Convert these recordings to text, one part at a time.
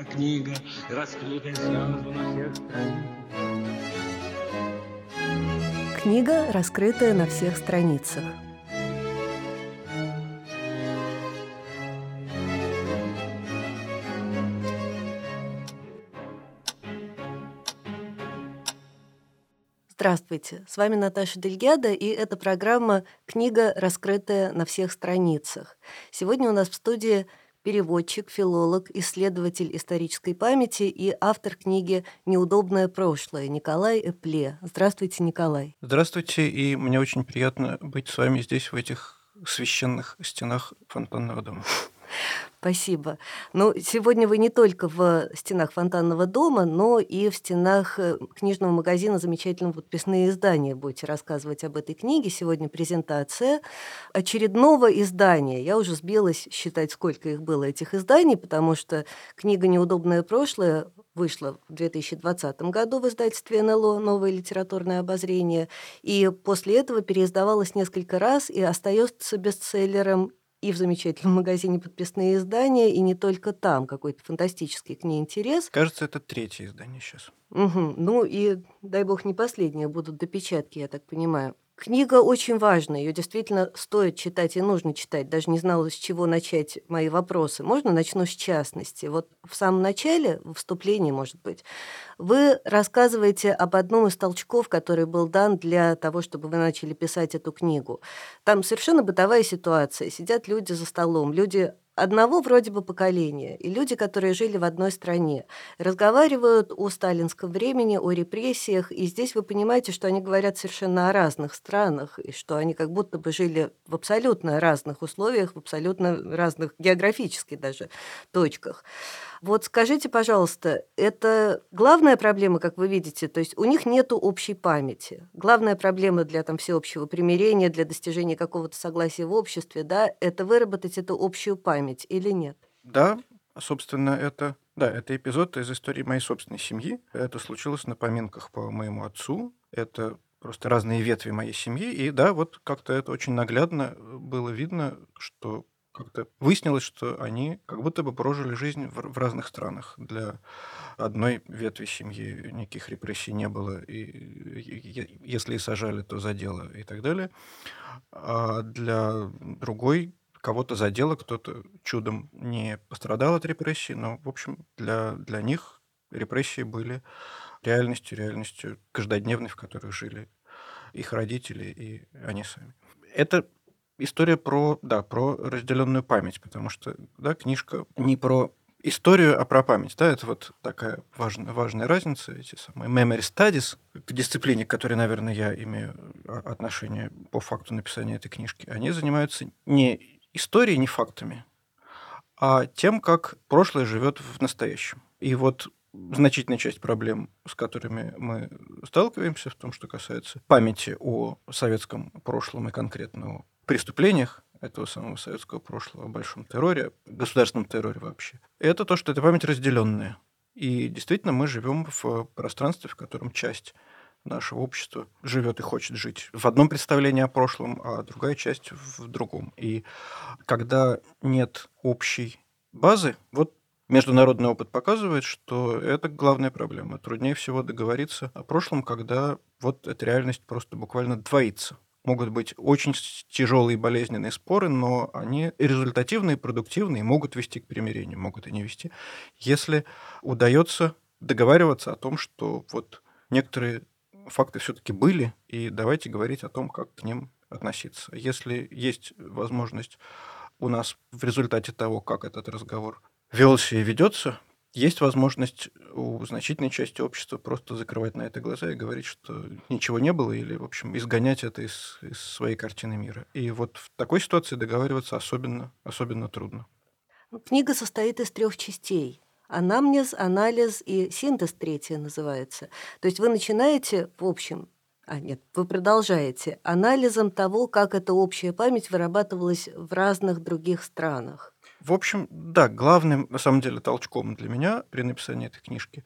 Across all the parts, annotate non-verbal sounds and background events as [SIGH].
как книга, раскрытая сразу на всех страницах. Книга, раскрытая на всех страницах. Здравствуйте, с вами Наташа Дельгяда, и это программа «Книга, раскрытая на всех страницах». Сегодня у нас в студии переводчик, филолог, исследователь исторической памяти и автор книги «Неудобное прошлое» Николай Эпле. Здравствуйте, Николай. Здравствуйте, и мне очень приятно быть с вами здесь, в этих священных стенах фонтанного дома. Спасибо. Ну, сегодня вы не только в стенах фонтанного дома, но и в стенах э, книжного магазина замечательного подписные издания будете рассказывать об этой книге. Сегодня презентация очередного издания. Я уже сбилась считать, сколько их было, этих изданий, потому что книга «Неудобное прошлое» вышла в 2020 году в издательстве НЛО «Новое литературное обозрение», и после этого переиздавалась несколько раз и остается бестселлером и в замечательном магазине подписные издания, и не только там какой-то фантастический к ней интерес. Кажется, это третье издание сейчас. Угу. Ну и, дай бог, не последнее будут допечатки, я так понимаю. Книга очень важная, ее действительно стоит читать и нужно читать. Даже не знала, с чего начать мои вопросы. Можно начну с частности? Вот в самом начале, в вступлении, может быть, вы рассказываете об одном из толчков, который был дан для того, чтобы вы начали писать эту книгу. Там совершенно бытовая ситуация. Сидят люди за столом, люди одного вроде бы поколения, и люди, которые жили в одной стране, разговаривают о сталинском времени, о репрессиях, и здесь вы понимаете, что они говорят совершенно о разных странах, и что они как будто бы жили в абсолютно разных условиях, в абсолютно разных географических даже точках. Вот скажите, пожалуйста, это главная проблема, как вы видите, то есть у них нет общей памяти. Главная проблема для там, всеобщего примирения, для достижения какого-то согласия в обществе, да, это выработать эту общую память или нет? Да, собственно, это да, это эпизод из истории моей собственной семьи. Это случилось на поминках по моему отцу. Это просто разные ветви моей семьи. И да, вот как-то это очень наглядно было видно, что как-то выяснилось, что они как будто бы прожили жизнь в, в разных странах. Для одной ветви семьи никаких репрессий не было, и, и если и сажали, то за дело и так далее. А для другой кого-то задело, кто-то чудом не пострадал от репрессий, но, в общем, для, для них репрессии были реальностью, реальностью каждодневной, в которой жили их родители и они сами. Это история про, да, про разделенную память, потому что, да, книжка не про историю, а про память. Да, это вот такая важная, важная разница, эти самые memory studies, к дисциплине, к которой, наверное, я имею а, отношение по факту написания этой книжки, они занимаются не историей, не фактами, а тем, как прошлое живет в настоящем. И вот значительная часть проблем, с которыми мы сталкиваемся в том, что касается памяти о советском прошлом и конкретно о преступлениях этого самого советского прошлого, о большом терроре, государственном терроре вообще, это то, что эта память разделенная. И действительно мы живем в пространстве, в котором часть нашего общества живет и хочет жить в одном представлении о прошлом, а другая часть в другом. И когда нет общей базы, вот международный опыт показывает, что это главная проблема. Труднее всего договориться о прошлом, когда вот эта реальность просто буквально двоится могут быть очень тяжелые болезненные споры, но они результативные, продуктивные, могут вести к примирению, могут и не вести, если удается договариваться о том, что вот некоторые факты все-таки были, и давайте говорить о том, как к ним относиться. Если есть возможность у нас в результате того, как этот разговор велся и ведется, есть возможность у значительной части общества просто закрывать на это глаза и говорить, что ничего не было, или, в общем, изгонять это из, из своей картины мира. И вот в такой ситуации договариваться особенно, особенно трудно. Книга состоит из трех частей. Анамнез, анализ и синтез третья называется. То есть вы начинаете, в общем, а нет, вы продолжаете анализом того, как эта общая память вырабатывалась в разных других странах. В общем, да, главным, на самом деле, толчком для меня при написании этой книжки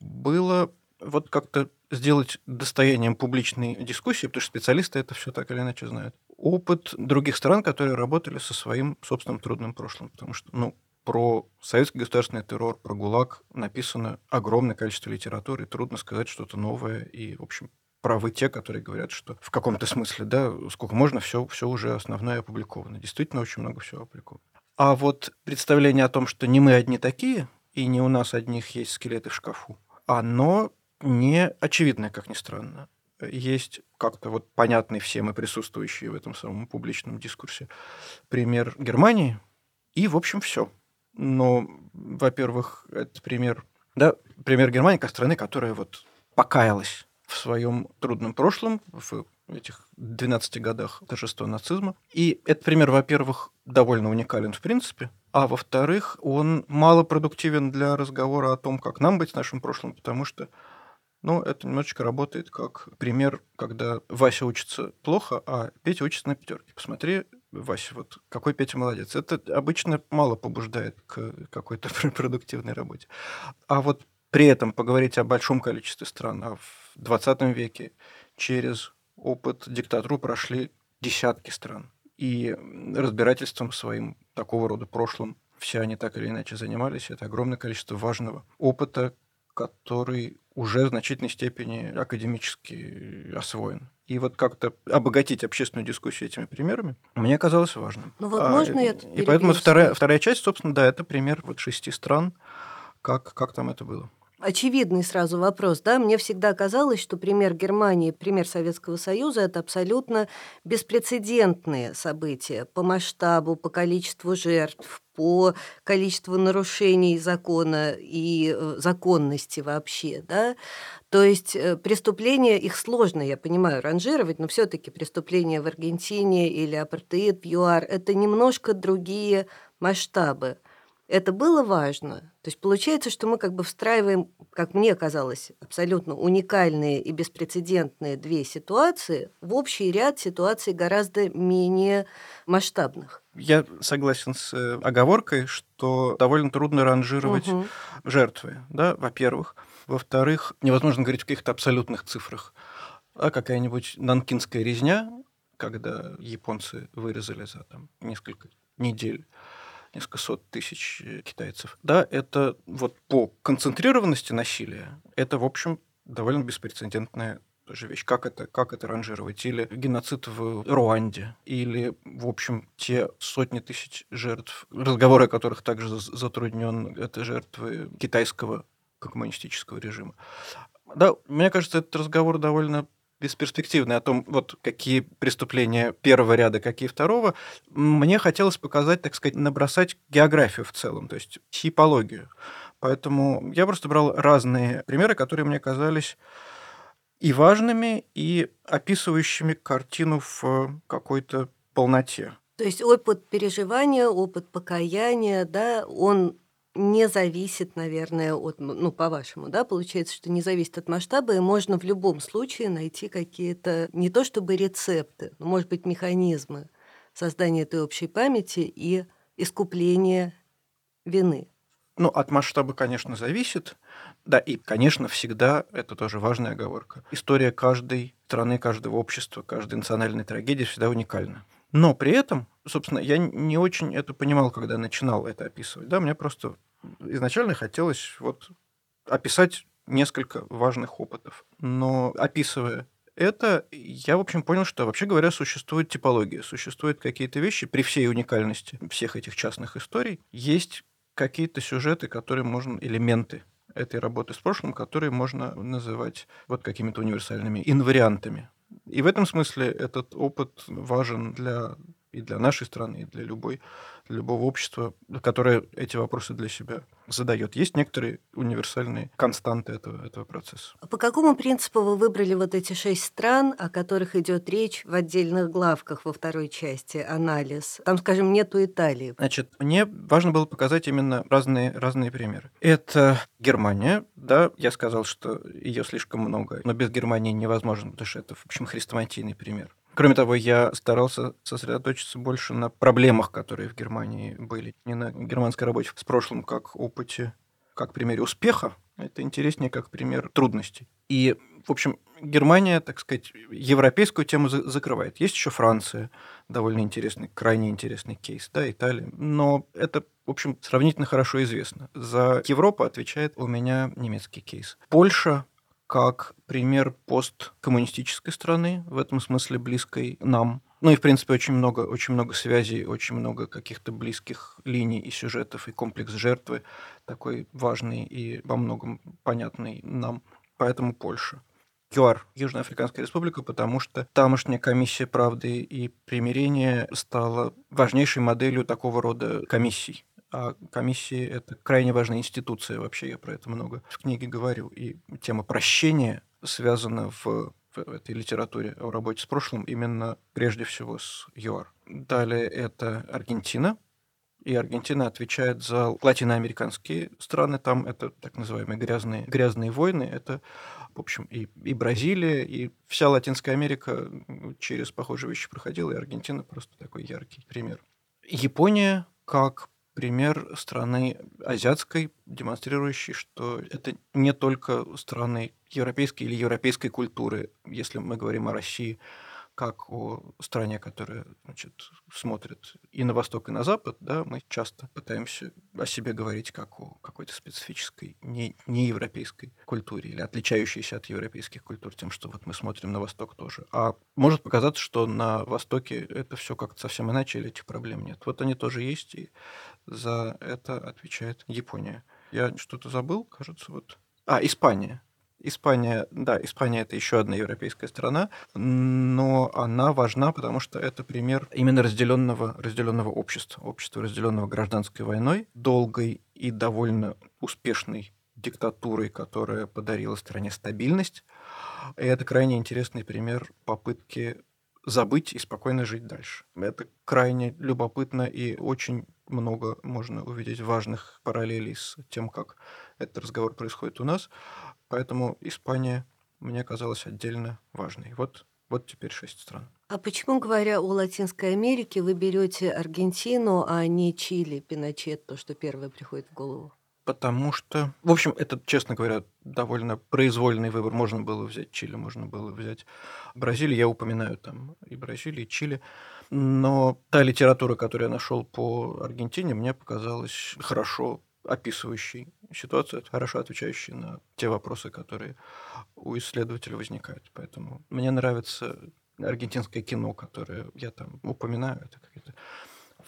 было вот как-то сделать достоянием публичной дискуссии, потому что специалисты это все так или иначе знают. Опыт других стран, которые работали со своим собственным трудным прошлым. Потому что, ну, про советский государственный террор, про ГУЛАГ написано огромное количество литературы, трудно сказать что-то новое, и, в общем, правы те, которые говорят, что в каком-то смысле, да, сколько можно, все, все уже основное опубликовано. Действительно, очень много всего опубликовано. А вот представление о том, что не мы одни такие, и не у нас одних есть скелеты в шкафу, оно не очевидное, как ни странно. Есть как-то вот понятный всем и присутствующий в этом самом публичном дискурсе пример Германии, и, в общем, все. Но, во-первых, это пример, да, пример Германии как страны, которая вот покаялась в своем трудном прошлом, в этих 12 годах торжества нацизма. И этот пример, во-первых, довольно уникален в принципе, а во-вторых, он малопродуктивен для разговора о том, как нам быть с нашим прошлым, потому что ну, это немножечко работает как пример, когда Вася учится плохо, а Петя учится на пятерке. Посмотри, Вася, вот какой Петя молодец. Это обычно мало побуждает к какой-то [LAUGHS] продуктивной работе. А вот при этом поговорить о большом количестве стран, а в 20 веке через опыт диктатуры прошли десятки стран. И разбирательством своим такого рода прошлым все они так или иначе занимались. Это огромное количество важного опыта, который уже в значительной степени академически освоен. И вот как-то обогатить общественную дискуссию этими примерами мне казалось важным. Ну вот а, можно я И поэтому вторая, вторая часть, собственно, да, это пример вот шести стран, как, как там это было очевидный сразу вопрос, да, мне всегда казалось, что пример Германии, пример Советского Союза – это абсолютно беспрецедентные события по масштабу, по количеству жертв, по количеству нарушений закона и э, законности вообще, да. То есть э, преступления, их сложно, я понимаю, ранжировать, но все таки преступления в Аргентине или апартеид в ЮАР – это немножко другие масштабы. Это было важно. То есть получается, что мы как бы встраиваем, как мне казалось, абсолютно уникальные и беспрецедентные две ситуации в общий ряд ситуаций гораздо менее масштабных. Я согласен с э, оговоркой, что довольно трудно ранжировать угу. жертвы, да, во-первых. Во-вторых, невозможно говорить в каких-то абсолютных цифрах. А какая-нибудь нанкинская резня, когда японцы вырезали за там, несколько недель несколько сот тысяч э, китайцев. Да, это вот по концентрированности насилия, это, в общем, довольно беспрецедентная тоже вещь. Как это, как это ранжировать? Или геноцид в Руанде, или, в общем, те сотни тысяч жертв, разговоры о которых также затруднен, это жертвы китайского коммунистического режима. Да, мне кажется, этот разговор довольно бесперспективный о том, вот какие преступления первого ряда, какие второго, мне хотелось показать, так сказать, набросать географию в целом, то есть типологию. Поэтому я просто брал разные примеры, которые мне казались и важными, и описывающими картину в какой-то полноте. То есть опыт переживания, опыт покаяния, да, он не зависит, наверное, от, ну, по-вашему, да, получается, что не зависит от масштаба, и можно в любом случае найти какие-то, не то чтобы рецепты, но, может быть, механизмы создания этой общей памяти и искупления вины. Ну, от масштаба, конечно, зависит. Да, и, конечно, всегда, это тоже важная оговорка, история каждой страны, каждого общества, каждой национальной трагедии всегда уникальна. Но при этом, собственно, я не очень это понимал, когда начинал это описывать. Да, мне просто изначально хотелось вот описать несколько важных опытов. Но описывая это, я, в общем, понял, что, вообще говоря, существует типология, существуют какие-то вещи, при всей уникальности всех этих частных историй, есть какие-то сюжеты, которые можно, элементы этой работы с прошлым, которые можно называть вот какими-то универсальными инвариантами и в этом смысле этот опыт важен для и для нашей страны, и для любой для любого общества, которое эти вопросы для себя задает. Есть некоторые универсальные константы этого, этого процесса. А по какому принципу вы выбрали вот эти шесть стран, о которых идет речь в отдельных главках во второй части, анализ? Там, скажем, нету Италии. Значит, мне важно было показать именно разные, разные примеры. Это Германия, да, я сказал, что ее слишком много, но без Германии невозможно, потому что это, в общем, хрестоматийный пример. Кроме того, я старался сосредоточиться больше на проблемах, которые в Германии были. Не на германской работе с прошлым как опыте, как примере успеха. Это интереснее как пример трудностей. И, в общем, Германия, так сказать, европейскую тему за- закрывает. Есть еще Франция, довольно интересный, крайне интересный кейс, да, Италия. Но это, в общем, сравнительно хорошо известно. За Европу отвечает у меня немецкий кейс. Польша как пример посткоммунистической страны, в этом смысле близкой нам. Ну и, в принципе, очень много, очень много связей, очень много каких-то близких линий и сюжетов, и комплекс жертвы такой важный и во многом понятный нам. Поэтому Польша. ЮАР, Южная Африканская Республика, потому что тамошняя комиссия правды и примирения стала важнейшей моделью такого рода комиссий. А комиссии – это крайне важная институция, вообще я про это много в книге говорю. И тема прощения связана в, в этой литературе о работе с прошлым именно прежде всего с ЮАР. Далее это Аргентина, и Аргентина отвечает за латиноамериканские страны. Там это так называемые грязные, грязные войны. Это, в общем, и, и Бразилия, и вся Латинская Америка через похожие вещи проходила, и Аргентина просто такой яркий пример. Япония как пример страны азиатской, демонстрирующий, что это не только страны европейской или европейской культуры, если мы говорим о России, как о стране, которая значит, смотрит и на восток, и на запад, да, мы часто пытаемся о себе говорить как о какой-то специфической, не, не европейской культуре или отличающейся от европейских культур тем, что вот мы смотрим на восток тоже. А может показаться, что на востоке это все как-то совсем иначе, или этих проблем нет. Вот они тоже есть, и за это отвечает Япония. Я что-то забыл, кажется, вот. А, Испания. Испания, да, Испания это еще одна европейская страна, но она важна, потому что это пример именно разделенного, разделенного общества, общества, разделенного гражданской войной, долгой и довольно успешной диктатурой, которая подарила стране стабильность. И это крайне интересный пример попытки забыть и спокойно жить дальше. Это крайне любопытно и очень много можно увидеть важных параллелей с тем, как этот разговор происходит у нас. Поэтому Испания мне казалась отдельно важной. Вот, вот теперь шесть стран. А почему, говоря о Латинской Америке, вы берете Аргентину, а не Чили, Пиночет, то, что первое приходит в голову? Потому что, в общем, это, честно говоря, довольно произвольный выбор. Можно было взять Чили, можно было взять Бразилию. Я упоминаю там и Бразилию, и Чили. Но та литература, которую я нашел по Аргентине, мне показалась хорошо описывающей ситуацию, хорошо отвечающей на те вопросы, которые у исследователя возникают. Поэтому мне нравится аргентинское кино, которое я там упоминаю. Это какая-то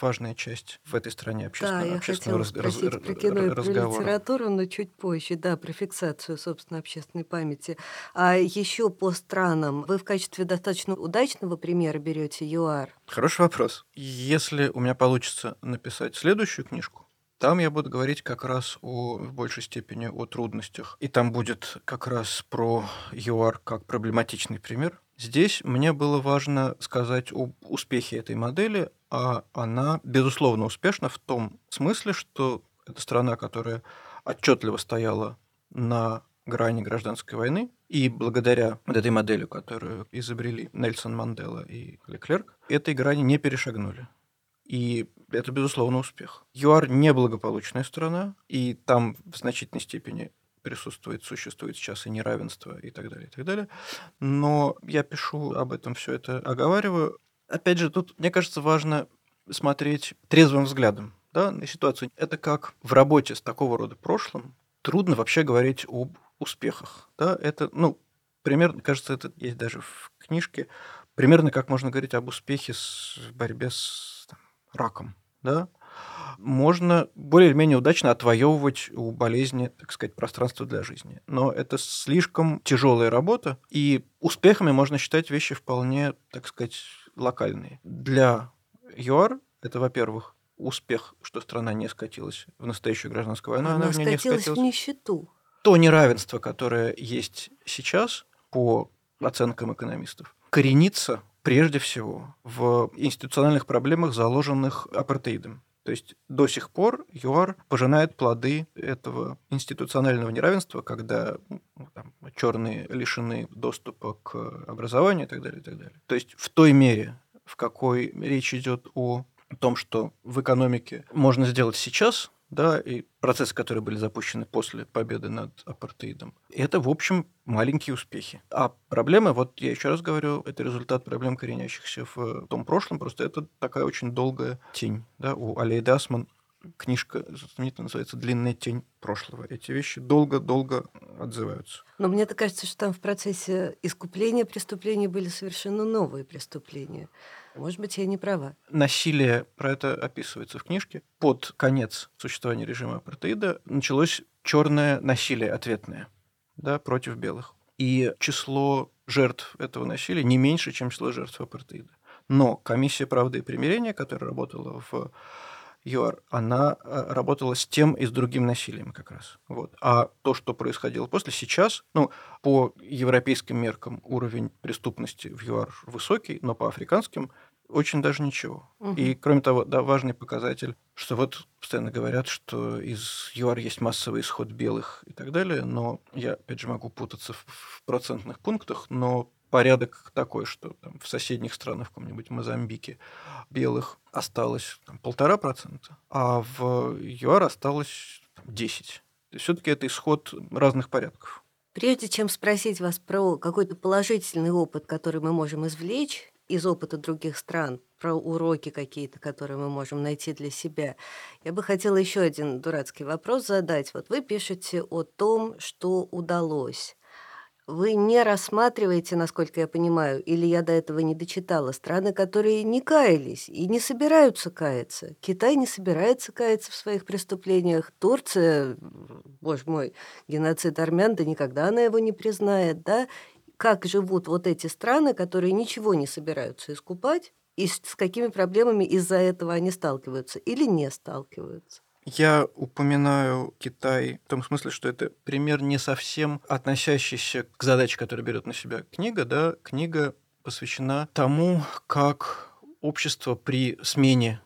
важная часть в этой стране общественного, да, я общественного хотела раз, спросить раз, про кино и про литературу, но чуть позже, да, про фиксацию, собственно, общественной памяти. А еще по странам вы в качестве достаточно удачного примера берете ЮАР? Хороший вопрос. Если у меня получится написать следующую книжку, там я буду говорить как раз о, в большей степени о трудностях. И там будет как раз про ЮАР как проблематичный пример. Здесь мне было важно сказать об успехе этой модели, а она, безусловно, успешна в том смысле, что это страна, которая отчетливо стояла на грани гражданской войны, и благодаря вот этой модели, которую изобрели Нельсон Мандела и Леклерк, этой грани не перешагнули. И это, безусловно, успех. ЮАР – неблагополучная страна, и там в значительной степени присутствует, существует сейчас и неравенство и так далее, и так далее. Но я пишу об этом все это, оговариваю. Опять же, тут, мне кажется, важно смотреть трезвым взглядом да, на ситуацию. Это как в работе с такого рода прошлым трудно вообще говорить об успехах. Да? Это, ну, примерно, кажется, это есть даже в книжке, примерно как можно говорить об успехе с, в борьбе с там, раком. Да? Можно более или менее удачно отвоевывать у болезни, так сказать, пространство для жизни. Но это слишком тяжелая работа, и успехами можно считать вещи вполне, так сказать, локальные. Для ЮАР это, во-первых, успех, что страна не скатилась в настоящую гражданскую войну. Она, она скатилась, не скатилась в нищету. То неравенство, которое есть сейчас по оценкам экономистов, коренится прежде всего в институциональных проблемах, заложенных апартеидом. То есть до сих пор ЮАР пожинает плоды этого институционального неравенства, когда ну, там, черные лишены доступа к образованию и так далее, и так далее. То есть в той мере, в какой речь идет о том, что в экономике можно сделать сейчас, да, и процессы, которые были запущены после победы над апартеидом. Это, в общем, маленькие успехи. А проблемы, вот я еще раз говорю, это результат проблем, коренящихся в том прошлом, просто это такая очень долгая тень. Да? У Алей Дасман книжка знаменитая называется «Длинная тень прошлого». Эти вещи долго-долго отзываются. Но мне-то кажется, что там в процессе искупления преступлений были совершенно новые преступления. Может быть, я не права. Насилие, про это описывается в книжке. Под конец существования режима апартеида началось черное насилие ответное да, против белых. И число жертв этого насилия не меньше, чем число жертв апартеида. Но комиссия правды и примирения, которая работала в ЮАР, она э, работала с тем и с другим насилием как раз. Вот. А то, что происходило после, сейчас, ну, по европейским меркам уровень преступности в ЮАР высокий, но по африканским очень даже ничего. Угу. И, кроме того, да, важный показатель, что вот постоянно говорят, что из ЮАР есть массовый исход белых и так далее, но я, опять же, могу путаться в, в процентных пунктах, но порядок такой, что там, в соседних странах, в каком-нибудь Мозамбике, белых осталось полтора процента, а в ЮАР осталось там, 10. Все-таки это исход разных порядков. Прежде чем спросить вас про какой-то положительный опыт, который мы можем извлечь из опыта других стран, про уроки какие-то, которые мы можем найти для себя, я бы хотела еще один дурацкий вопрос задать. Вот вы пишете о том, что удалось вы не рассматриваете, насколько я понимаю, или я до этого не дочитала, страны, которые не каялись и не собираются каяться. Китай не собирается каяться в своих преступлениях. Турция, боже мой, геноцид армян, да никогда она его не признает, да? Как живут вот эти страны, которые ничего не собираются искупать, и с какими проблемами из-за этого они сталкиваются или не сталкиваются? Я упоминаю Китай в том смысле, что это пример не совсем относящийся к задаче, которую берет на себя книга. Да? Книга посвящена тому, как общество при смене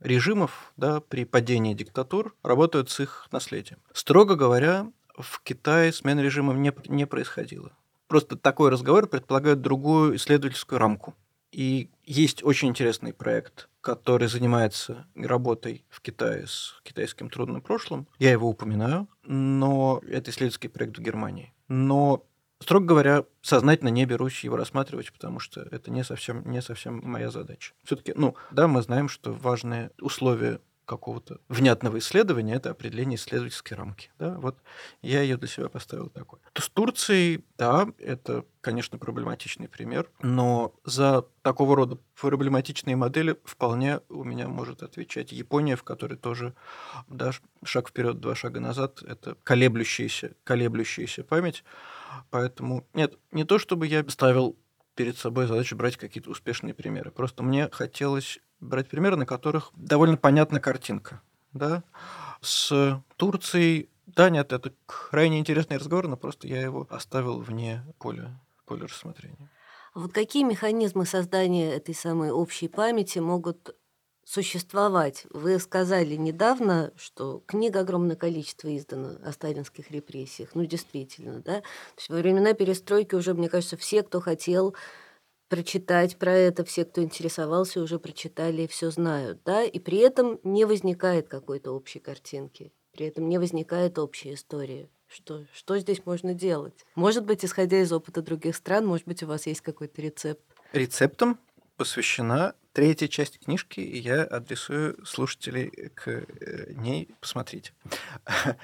режимов, да, при падении диктатур работают с их наследием. Строго говоря, в Китае смена режима не, не происходила. Просто такой разговор предполагает другую исследовательскую рамку. И есть очень интересный проект который занимается работой в Китае с китайским трудным прошлым. Я его упоминаю, но это исследовательский проект в Германии. Но Строго говоря, сознательно не берусь его рассматривать, потому что это не совсем, не совсем моя задача. Все-таки, ну, да, мы знаем, что важные условия какого-то внятного исследования, это определение исследовательской рамки. Да? Вот я ее для себя поставил такой. То с Турцией, да, это, конечно, проблематичный пример, но за такого рода проблематичные модели вполне у меня может отвечать Япония, в которой тоже да, шаг вперед, два шага назад, это колеблющаяся, колеблющаяся память. Поэтому нет, не то чтобы я ставил перед собой задачу брать какие-то успешные примеры. Просто мне хотелось брать примеры, на которых довольно понятна картинка. Да? С Турцией, да, нет, это крайне интересный разговор, но просто я его оставил вне поля, поля рассмотрения. Вот какие механизмы создания этой самой общей памяти могут существовать? Вы сказали недавно, что книг огромное количество издано о сталинских репрессиях. Ну, действительно, да? То есть во времена перестройки уже, мне кажется, все, кто хотел прочитать про это, все, кто интересовался, уже прочитали и все знают, да, и при этом не возникает какой-то общей картинки, при этом не возникает общей истории. Что, что здесь можно делать? Может быть, исходя из опыта других стран, может быть, у вас есть какой-то рецепт? Рецептом посвящена третья часть книжки, и я адресую слушателей к э, ней посмотреть. [LAUGHS]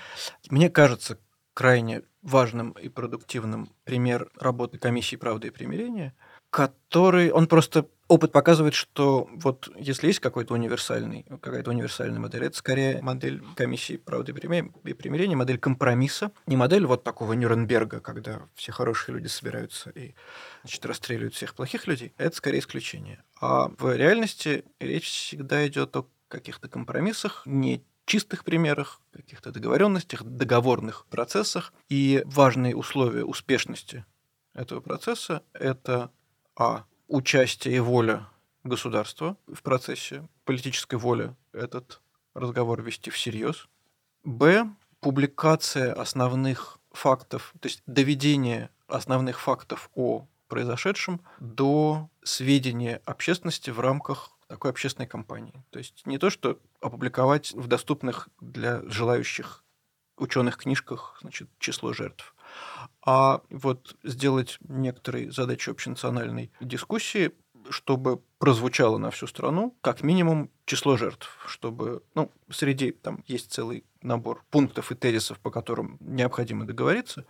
Мне кажется крайне важным и продуктивным пример работы комиссии правды и примирения – который, он просто опыт показывает, что вот если есть какой-то универсальный, какая-то универсальная модель, это скорее модель комиссии правды и примирения, модель компромисса, не модель вот такого Нюрнберга, когда все хорошие люди собираются и значит, расстреливают всех плохих людей, это скорее исключение. А в реальности речь всегда идет о каких-то компромиссах, не чистых примерах, каких-то договоренностях, договорных процессах. И важные условия успешности этого процесса – это а. Участие и воля государства в процессе, политической воли этот разговор вести всерьез. Б. Публикация основных фактов, то есть доведение основных фактов о произошедшем до сведения общественности в рамках такой общественной кампании. То есть не то, что опубликовать в доступных для желающих ученых книжках значит, число жертв, а вот сделать некоторые задачи общенациональной дискуссии, чтобы прозвучало на всю страну как минимум число жертв, чтобы, ну, среди, там есть целый набор пунктов и тезисов, по которым необходимо договориться,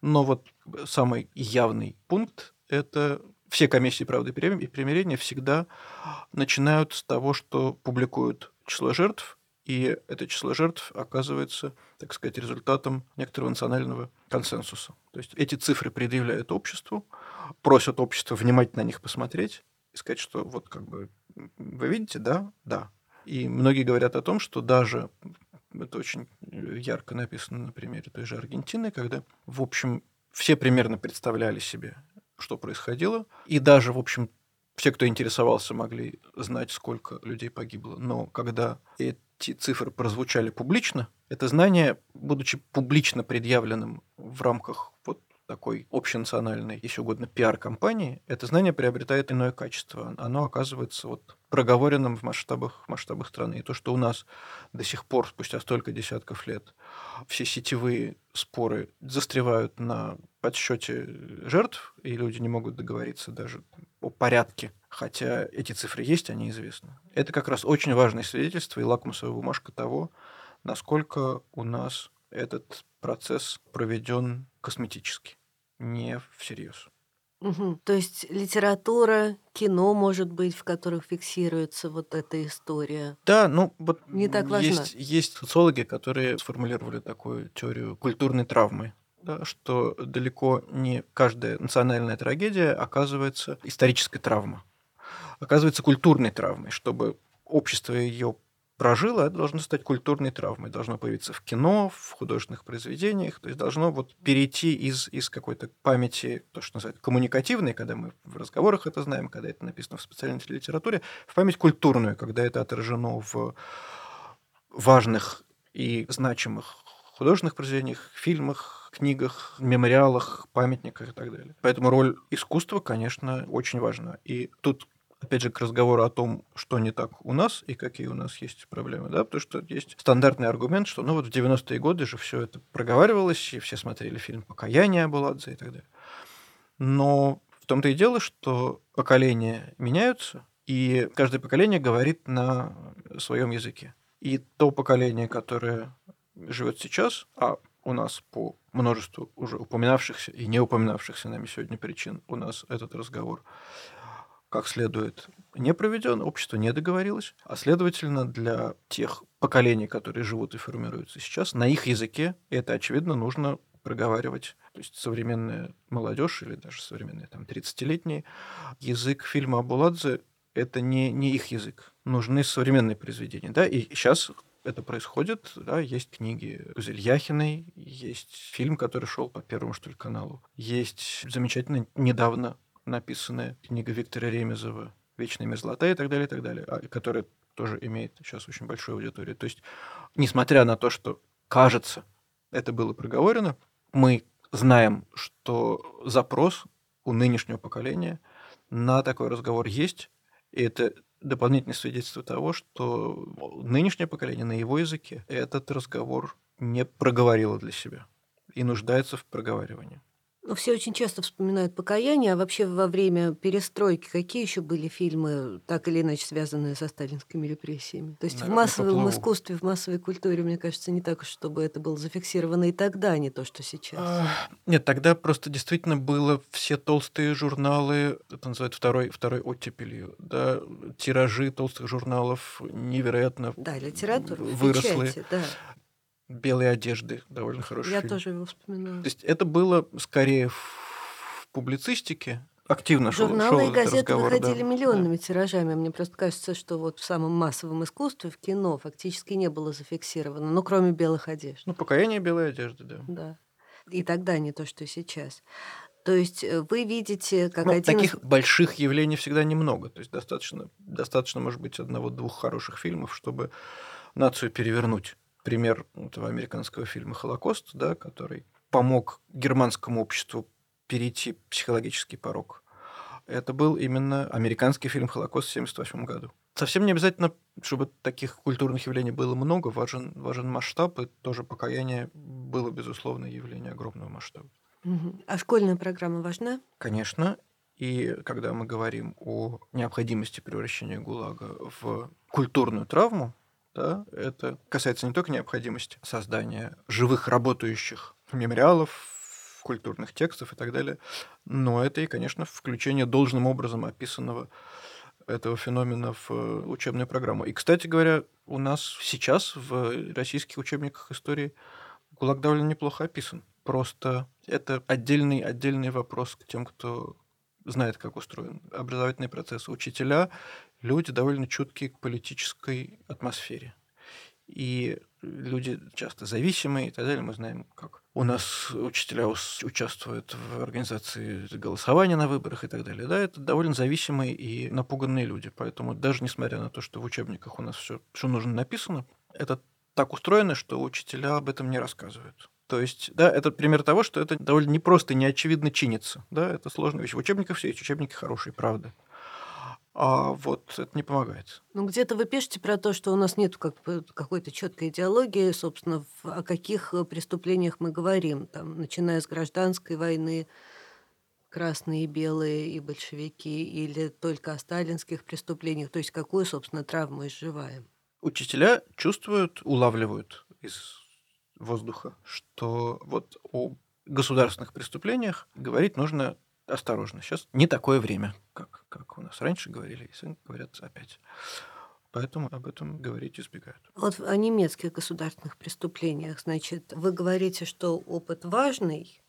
но вот самый явный пункт – это все комиссии правды и примирения всегда начинают с того, что публикуют число жертв, и это число жертв оказывается, так сказать, результатом некоторого национального консенсуса. То есть эти цифры предъявляют обществу, просят общество внимательно на них посмотреть и сказать, что вот как бы вы видите, да, да. И многие говорят о том, что даже это очень ярко написано на примере той же Аргентины, когда, в общем, все примерно представляли себе, что происходило, и даже, в общем, все, кто интересовался, могли знать, сколько людей погибло. Но когда эти цифры прозвучали публично, это знание, будучи публично предъявленным в рамках вот такой общенациональной, если угодно, пиар-компании, это знание приобретает иное качество. Оно оказывается вот проговоренным в масштабах, в масштабах страны. И то, что у нас до сих пор, спустя столько десятков лет, все сетевые споры застревают на подсчете жертв, и люди не могут договориться даже о порядке, хотя эти цифры есть, они известны. Это как раз очень важное свидетельство и лакмусовая бумажка того, насколько у нас этот процесс проведен косметически, не всерьез. Угу. То есть литература, кино, может быть, в которых фиксируется вот эта история. Да, ну вот не так важно. Есть, есть социологи, которые сформулировали такую теорию культурной травмы да, что далеко не каждая национальная трагедия оказывается исторической травмой. Оказывается культурной травмой. Чтобы общество ее прожило, это должно стать культурной травмой. Должно появиться в кино, в художественных произведениях. То есть должно вот перейти из, из какой-то памяти, то, что называют коммуникативной, когда мы в разговорах это знаем, когда это написано в специальной литературе, в память культурную, когда это отражено в важных и значимых художественных произведениях, фильмах, книгах, мемориалах, памятниках и так далее. Поэтому роль искусства, конечно, очень важна. И тут опять же, к разговору о том, что не так у нас и какие у нас есть проблемы, да, потому что есть стандартный аргумент, что ну вот в 90-е годы же все это проговаривалось, и все смотрели фильм «Покаяние» Абуладзе и так далее. Но в том-то и дело, что поколения меняются, и каждое поколение говорит на своем языке. И то поколение, которое живет сейчас, а у нас по множеству уже упоминавшихся и не упоминавшихся нами сегодня причин у нас этот разговор как следует не проведен, общество не договорилось, а следовательно для тех поколений, которые живут и формируются сейчас, на их языке это, очевидно, нужно проговаривать. То есть современная молодежь или даже современные там 30-летние, язык фильма Абуладзе – это не, не их язык. Нужны современные произведения. Да? И сейчас это происходит. Да, есть книги Гузель Яхиной, есть фильм, который шел по Первому, что ли, каналу. Есть замечательно недавно написанная книга Виктора Ремезова «Вечная мерзлота» и так далее, и так далее, а, которая тоже имеет сейчас очень большую аудиторию. То есть, несмотря на то, что, кажется, это было проговорено, мы знаем, что запрос у нынешнего поколения на такой разговор есть, и это дополнительное свидетельство того, что нынешнее поколение на его языке этот разговор не проговорило для себя и нуждается в проговаривании. Ну, все очень часто вспоминают покаяние, а вообще во время перестройки какие еще были фильмы, так или иначе связанные со сталинскими репрессиями? То есть на, в массовом искусстве, в массовой культуре, мне кажется, не так, чтобы это было зафиксировано и тогда, а не то, что сейчас. А, нет, тогда просто действительно было все толстые журналы, это называют второй, второй оттепелью, да, тиражи толстых журналов невероятно да, литература, выросли. Печати, да белые одежды, довольно хороший Я фильм. тоже его вспоминаю. То есть это было скорее в публицистике, активно Журналы шел, и газеты разговор, выходили да. миллионными да. тиражами. Мне просто кажется, что вот в самом массовом искусстве, в кино, фактически не было зафиксировано, ну, кроме белых одежд. Ну, покаяние белой одежды, да. Да. И тогда не то, что сейчас. То есть э, вы видите, как ну, один таких из... больших явлений всегда немного. То есть достаточно, достаточно, может быть, одного-двух хороших фильмов, чтобы нацию перевернуть пример этого американского фильма «Холокост», да, который помог германскому обществу перейти психологический порог. Это был именно американский фильм «Холокост» в 1978 году. Совсем не обязательно, чтобы таких культурных явлений было много, важен, важен масштаб, и тоже покаяние было, безусловно, явление огромного масштаба. А школьная программа важна? Конечно, и когда мы говорим о необходимости превращения ГУЛАГа в культурную травму, да, это касается не только необходимости создания живых работающих мемориалов, культурных текстов и так далее, но это и, конечно, включение должным образом описанного этого феномена в э, учебную программу. И, кстати говоря, у нас сейчас в российских учебниках истории ГУЛАГ довольно неплохо описан. Просто это отдельный, отдельный вопрос к тем, кто знает, как устроен образовательный процесс. Учителя – люди довольно чуткие к политической атмосфере. И люди часто зависимые и так далее. Мы знаем, как у нас учителя участвуют в организации голосования на выборах и так далее. Да, это довольно зависимые и напуганные люди. Поэтому даже несмотря на то, что в учебниках у нас все, что нужно написано, это так устроено, что учителя об этом не рассказывают. То есть, да, это пример того, что это довольно непросто и неочевидно чинится. Да, это сложная вещь. В учебниках все есть, учебники хорошие, правда. А вот это не помогает. Ну, где-то вы пишете про то, что у нас нет как бы какой-то четкой идеологии, собственно, о каких э, преступлениях мы говорим, там, начиная с гражданской войны, красные и белые и большевики, или только о сталинских преступлениях, то есть какую, собственно, травму изживаем. Учителя чувствуют, улавливают из воздуха, что вот о государственных преступлениях говорить нужно осторожно. Сейчас не такое время, как, как у нас раньше говорили, и говорят опять. Поэтому об этом говорить избегают. Вот о немецких государственных преступлениях, значит, вы говорите, что опыт важный,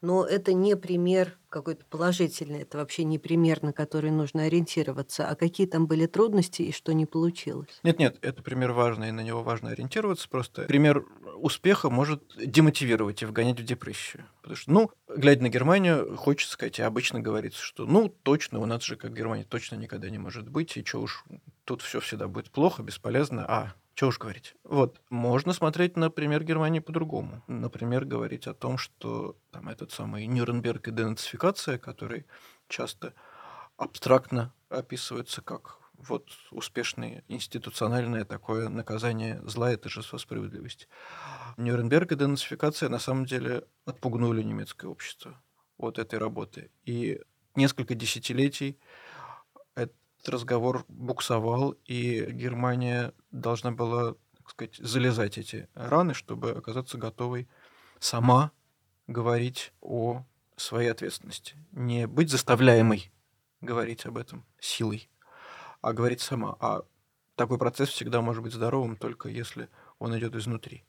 но это не пример какой-то положительный, это вообще не пример, на который нужно ориентироваться. А какие там были трудности и что не получилось? Нет-нет, это пример важный, и на него важно ориентироваться. Просто пример успеха может демотивировать и вгонять в депрессию. Потому что, ну, глядя на Германию, хочется сказать, и обычно говорится, что, ну, точно, у нас же, как Германия, точно никогда не может быть, и что уж, тут все всегда будет плохо, бесполезно, а что уж говорить. Вот, можно смотреть, например, Германии по-другому. Например, говорить о том, что там этот самый Нюрнберг и денацификация, который часто абстрактно описывается как вот успешное институциональное такое наказание зла, это же справедливость. Нюрнберг и денацификация на самом деле отпугнули немецкое общество от этой работы. И несколько десятилетий разговор буксовал, и Германия должна была, так сказать, залезать эти раны, чтобы оказаться готовой сама говорить о своей ответственности. Не быть заставляемой говорить об этом силой а говорить сама. А такой процесс всегда может быть здоровым, только если он идет изнутри.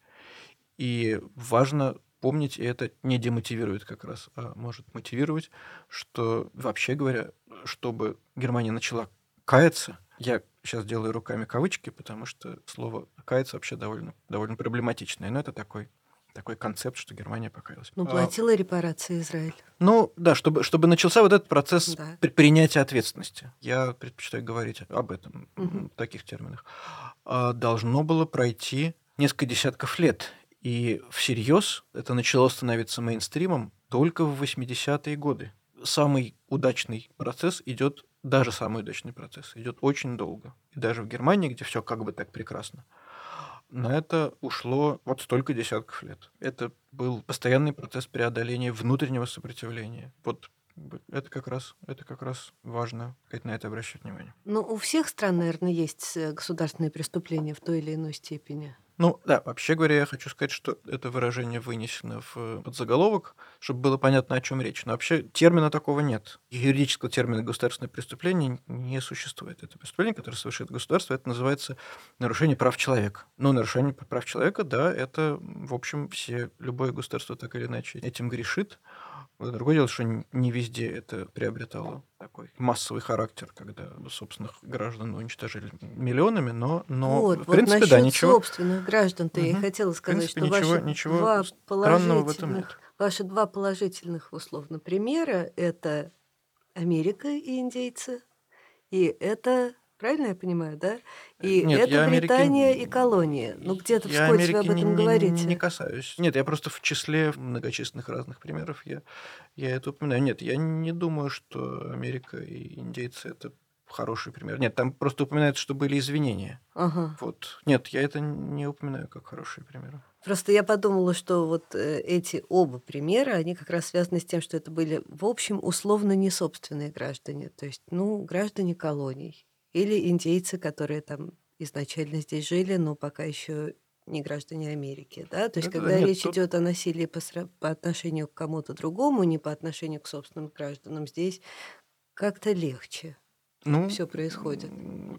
И важно помнить, и это не демотивирует как раз, а может мотивировать, что вообще говоря, чтобы Германия начала каяться, я сейчас делаю руками кавычки, потому что слово каяться вообще довольно, довольно проблематичное, но это такой такой концепт, что Германия покаялась. Ну, платила а, репарации Израиль. Ну, да, чтобы, чтобы начался вот этот процесс да. принятия ответственности. Я предпочитаю говорить об этом, угу. в таких терминах. А, должно было пройти несколько десятков лет. И всерьез это начало становиться мейнстримом только в 80-е годы. Самый удачный процесс идет, даже самый удачный процесс идет очень долго. И даже в Германии, где все как бы так прекрасно, на это ушло вот столько десятков лет. Это был постоянный процесс преодоления внутреннего сопротивления. Вот это как раз, это как раз важно как на это обращать внимание. Ну, у всех стран, наверное, есть э, государственные преступления в той или иной степени. Ну да, вообще говоря, я хочу сказать, что это выражение вынесено в э, подзаголовок, чтобы было понятно, о чем речь. Но вообще термина такого нет. Юридического термина государственное преступление не существует. Это преступление, которое совершает государство, это называется нарушение прав человека. Но нарушение прав человека, да, это, в общем, все, любое государство так или иначе этим грешит. Другое дело, что не везде это приобретало такой массовый характер, когда собственных граждан уничтожили миллионами, но, но вот, в вот принципе, да, ничего... собственных граждан-то угу. я хотела сказать, принципе, что ничего, ваши ничего два положительных, в этом нет. Ваши два положительных, условно, примера – это Америка и индейцы, и это Правильно я понимаю, да? И Нет, это я Америки... Британия и колония. Ну, где-то вскользь вы Америки об этом не, говорите. не касаюсь. Нет, я просто в числе многочисленных разных примеров я, я это упоминаю. Нет, я не думаю, что Америка и индейцы это хороший пример. Нет, там просто упоминается, что были извинения. Ага. Вот. Нет, я это не упоминаю как хорошие примеры. Просто я подумала, что вот э, эти оба примера, они как раз связаны с тем, что это были, в общем, условно не собственные граждане. То есть, ну, граждане колоний. Или индейцы, которые там изначально здесь жили, но пока еще не граждане Америки, да? То есть, Да-да-да, когда нет, речь тут- идет о насилии по, по отношению к кому-то другому, не по отношению к собственным гражданам, здесь как-то легче Ну, все происходит.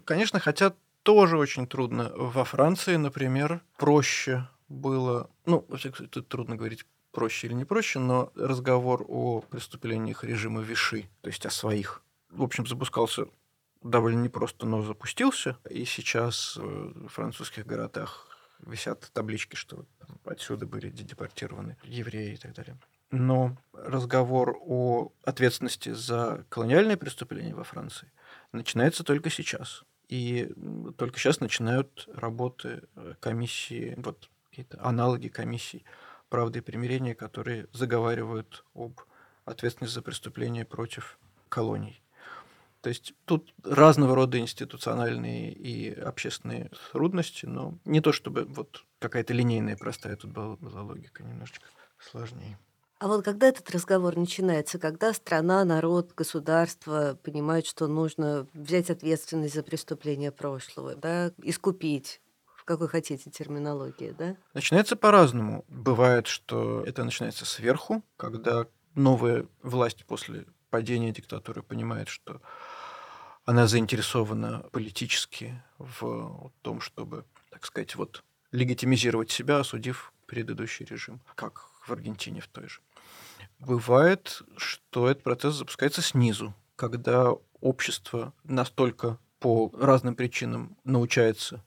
Конечно, хотя тоже очень трудно. Во Франции, например, проще было... Ну, во всяком случае, тут трудно говорить проще или не проще, но разговор о преступлениях режима Виши, то есть о своих, в общем, запускался довольно непросто, но запустился. И сейчас э, в французских городах висят таблички, что отсюда были депортированы евреи и так далее. Но разговор о ответственности за колониальные преступления во Франции начинается только сейчас. И только сейчас начинают работы э, комиссии, вот какие-то аналоги комиссий правды и примирения, которые заговаривают об ответственности за преступления против колоний. То есть тут разного рода институциональные и общественные трудности, но не то чтобы вот какая-то линейная простая тут была, была логика, немножечко сложнее. А вот когда этот разговор начинается, когда страна, народ, государство понимают, что нужно взять ответственность за преступления прошлого, да, искупить, в какой хотите терминологии, да? Начинается по-разному. Бывает, что это начинается сверху, когда новая власть после падения диктатуры понимает, что она заинтересована политически в том, чтобы, так сказать, вот легитимизировать себя, осудив предыдущий режим, как в Аргентине в той же. Бывает, что этот процесс запускается снизу, когда общество настолько по разным причинам научается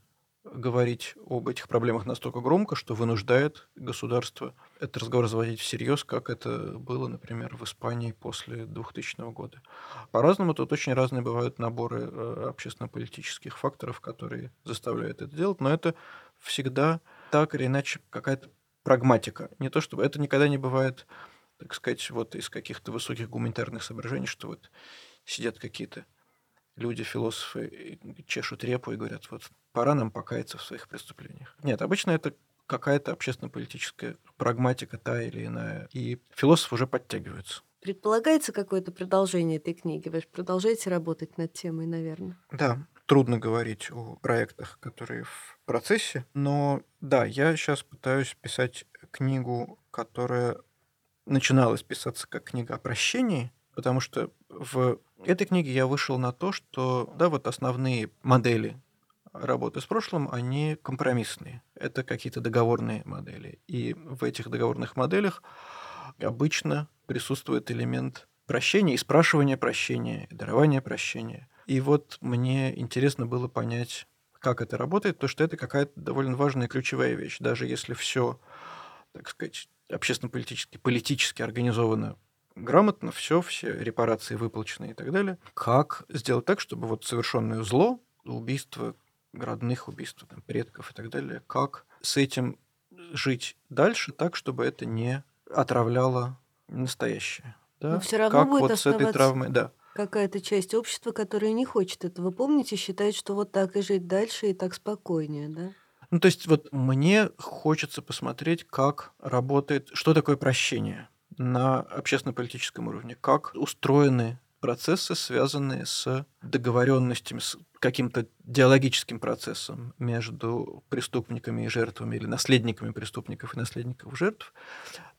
говорить об этих проблемах настолько громко, что вынуждает государство этот разговор заводить всерьез, как это было, например, в Испании после 2000 года. По-разному тут очень разные бывают наборы э, общественно-политических факторов, которые заставляют это делать, но это всегда так или иначе какая-то прагматика. Не то чтобы это никогда не бывает, так сказать, вот из каких-то высоких гуманитарных соображений, что вот сидят какие-то люди, философы, чешут репу и говорят, вот пора нам покаяться в своих преступлениях. Нет, обычно это какая-то общественно-политическая прагматика та или иная, и философы уже подтягиваются. Предполагается какое-то продолжение этой книги? Вы же продолжаете работать над темой, наверное. Да, трудно говорить о проектах, которые в процессе, но да, я сейчас пытаюсь писать книгу, которая начиналась писаться как книга о прощении, потому что в этой книге я вышел на то, что да, вот основные модели работы с прошлым, они компромиссные. Это какие-то договорные модели. И в этих договорных моделях обычно присутствует элемент прощения и спрашивания прощения, и дарования прощения. И вот мне интересно было понять, как это работает, то что это какая-то довольно важная ключевая вещь. Даже если все, так сказать, общественно-политически, политически организовано грамотно, все, все репарации выплачены и так далее. Как сделать так, чтобы вот совершенное зло, убийство родных, убийство там, предков и так далее, как с этим жить дальше так, чтобы это не отравляло настоящее. Да? Но всё равно как будет вот с этой травмой, да. Какая-то часть общества, которая не хочет этого помнить и считает, что вот так и жить дальше, и так спокойнее, да? Ну, то есть вот мне хочется посмотреть, как работает, что такое прощение на общественно-политическом уровне, как устроены процессы, связанные с договоренностями, с каким-то диалогическим процессом между преступниками и жертвами или наследниками преступников и наследников жертв,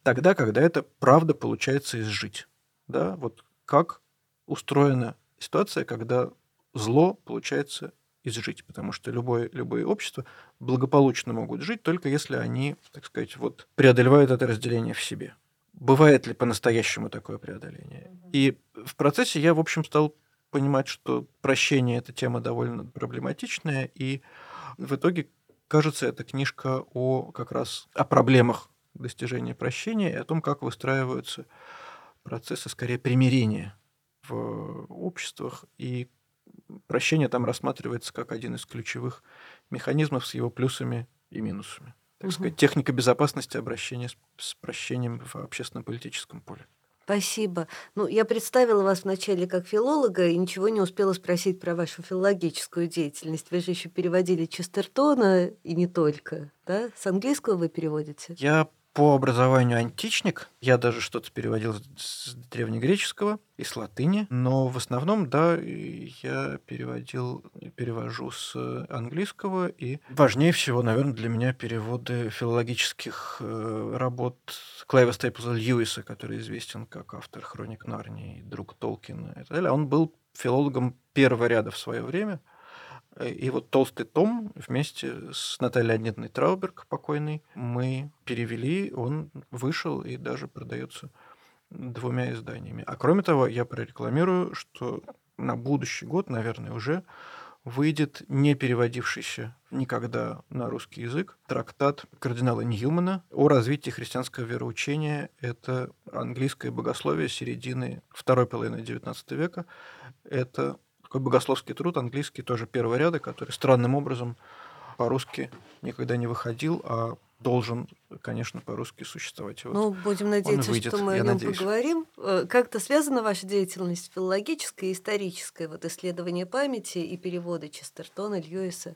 тогда, когда это правда получается изжить. Да? Вот как устроена ситуация, когда зло получается изжить, потому что любое, любое общество благополучно могут жить, только если они, так сказать, вот преодолевают это разделение в себе. Бывает ли по-настоящему такое преодоление? И в процессе я, в общем, стал понимать, что прощение – это тема довольно проблематичная, и в итоге, кажется, эта книжка о как раз о проблемах достижения прощения и о том, как выстраиваются процессы, скорее, примирения в обществах и прощение там рассматривается как один из ключевых механизмов с его плюсами и минусами. Так сказать, техника безопасности обращения с, с прощением в общественно-политическом поле. Спасибо. Ну, я представила вас вначале как филолога и ничего не успела спросить про вашу филологическую деятельность. Вы же еще переводили Честертона и не только, да? С английского вы переводите? Я по образованию античник. Я даже что-то переводил с древнегреческого и с латыни. Но в основном, да, я переводил, перевожу с английского. И важнее всего, наверное, для меня переводы филологических э, работ Клайва Стейплза Льюиса, который известен как автор «Хроник Нарнии», друг Толкина и так далее. Он был филологом первого ряда в свое время – и вот «Толстый том» вместе с Натальей Леонидовной Трауберг, покойной, мы перевели, он вышел и даже продается двумя изданиями. А кроме того, я прорекламирую, что на будущий год, наверное, уже выйдет не переводившийся никогда на русский язык трактат кардинала Ньюмана о развитии христианского вероучения. Это английское богословие середины второй половины XIX века. Это такой богословский труд, английский тоже первого ряда, который странным образом по-русски никогда не выходил, а должен, конечно, по-русски существовать. Вот ну, будем надеяться, выйдет, что мы о нем надеюсь. поговорим. Э, как-то связана ваша деятельность филологическая и историческая, вот исследование памяти и переводы Честертона, Льюиса?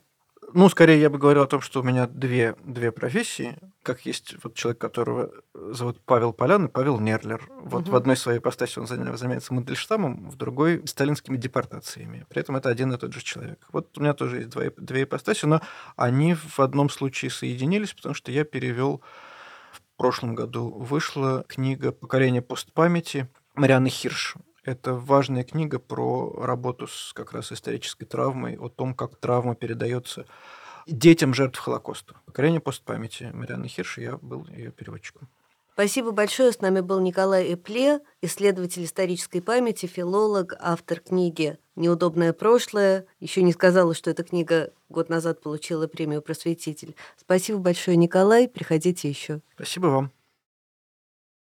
Ну, скорее я бы говорил о том, что у меня две, две профессии. Как есть вот человек, которого зовут Павел Полян и Павел Нерлер. Вот угу. в одной своей ипостаси он занимается Мандельштамом, в другой – сталинскими депортациями. При этом это один и тот же человек. Вот у меня тоже есть два, две ипостаси, но они в одном случае соединились, потому что я перевел в прошлом году вышла книга «Покорение постпамяти» Марианы Хирш. Это важная книга про работу с как раз исторической травмой, о том, как травма передается детям жертв Холокоста. Покорение постпамяти Марианны Хирш, я был ее переводчиком. Спасибо большое. С нами был Николай Эпле, исследователь исторической памяти, филолог, автор книги «Неудобное прошлое». Еще не сказала, что эта книга год назад получила премию «Просветитель». Спасибо большое, Николай. Приходите еще. Спасибо вам.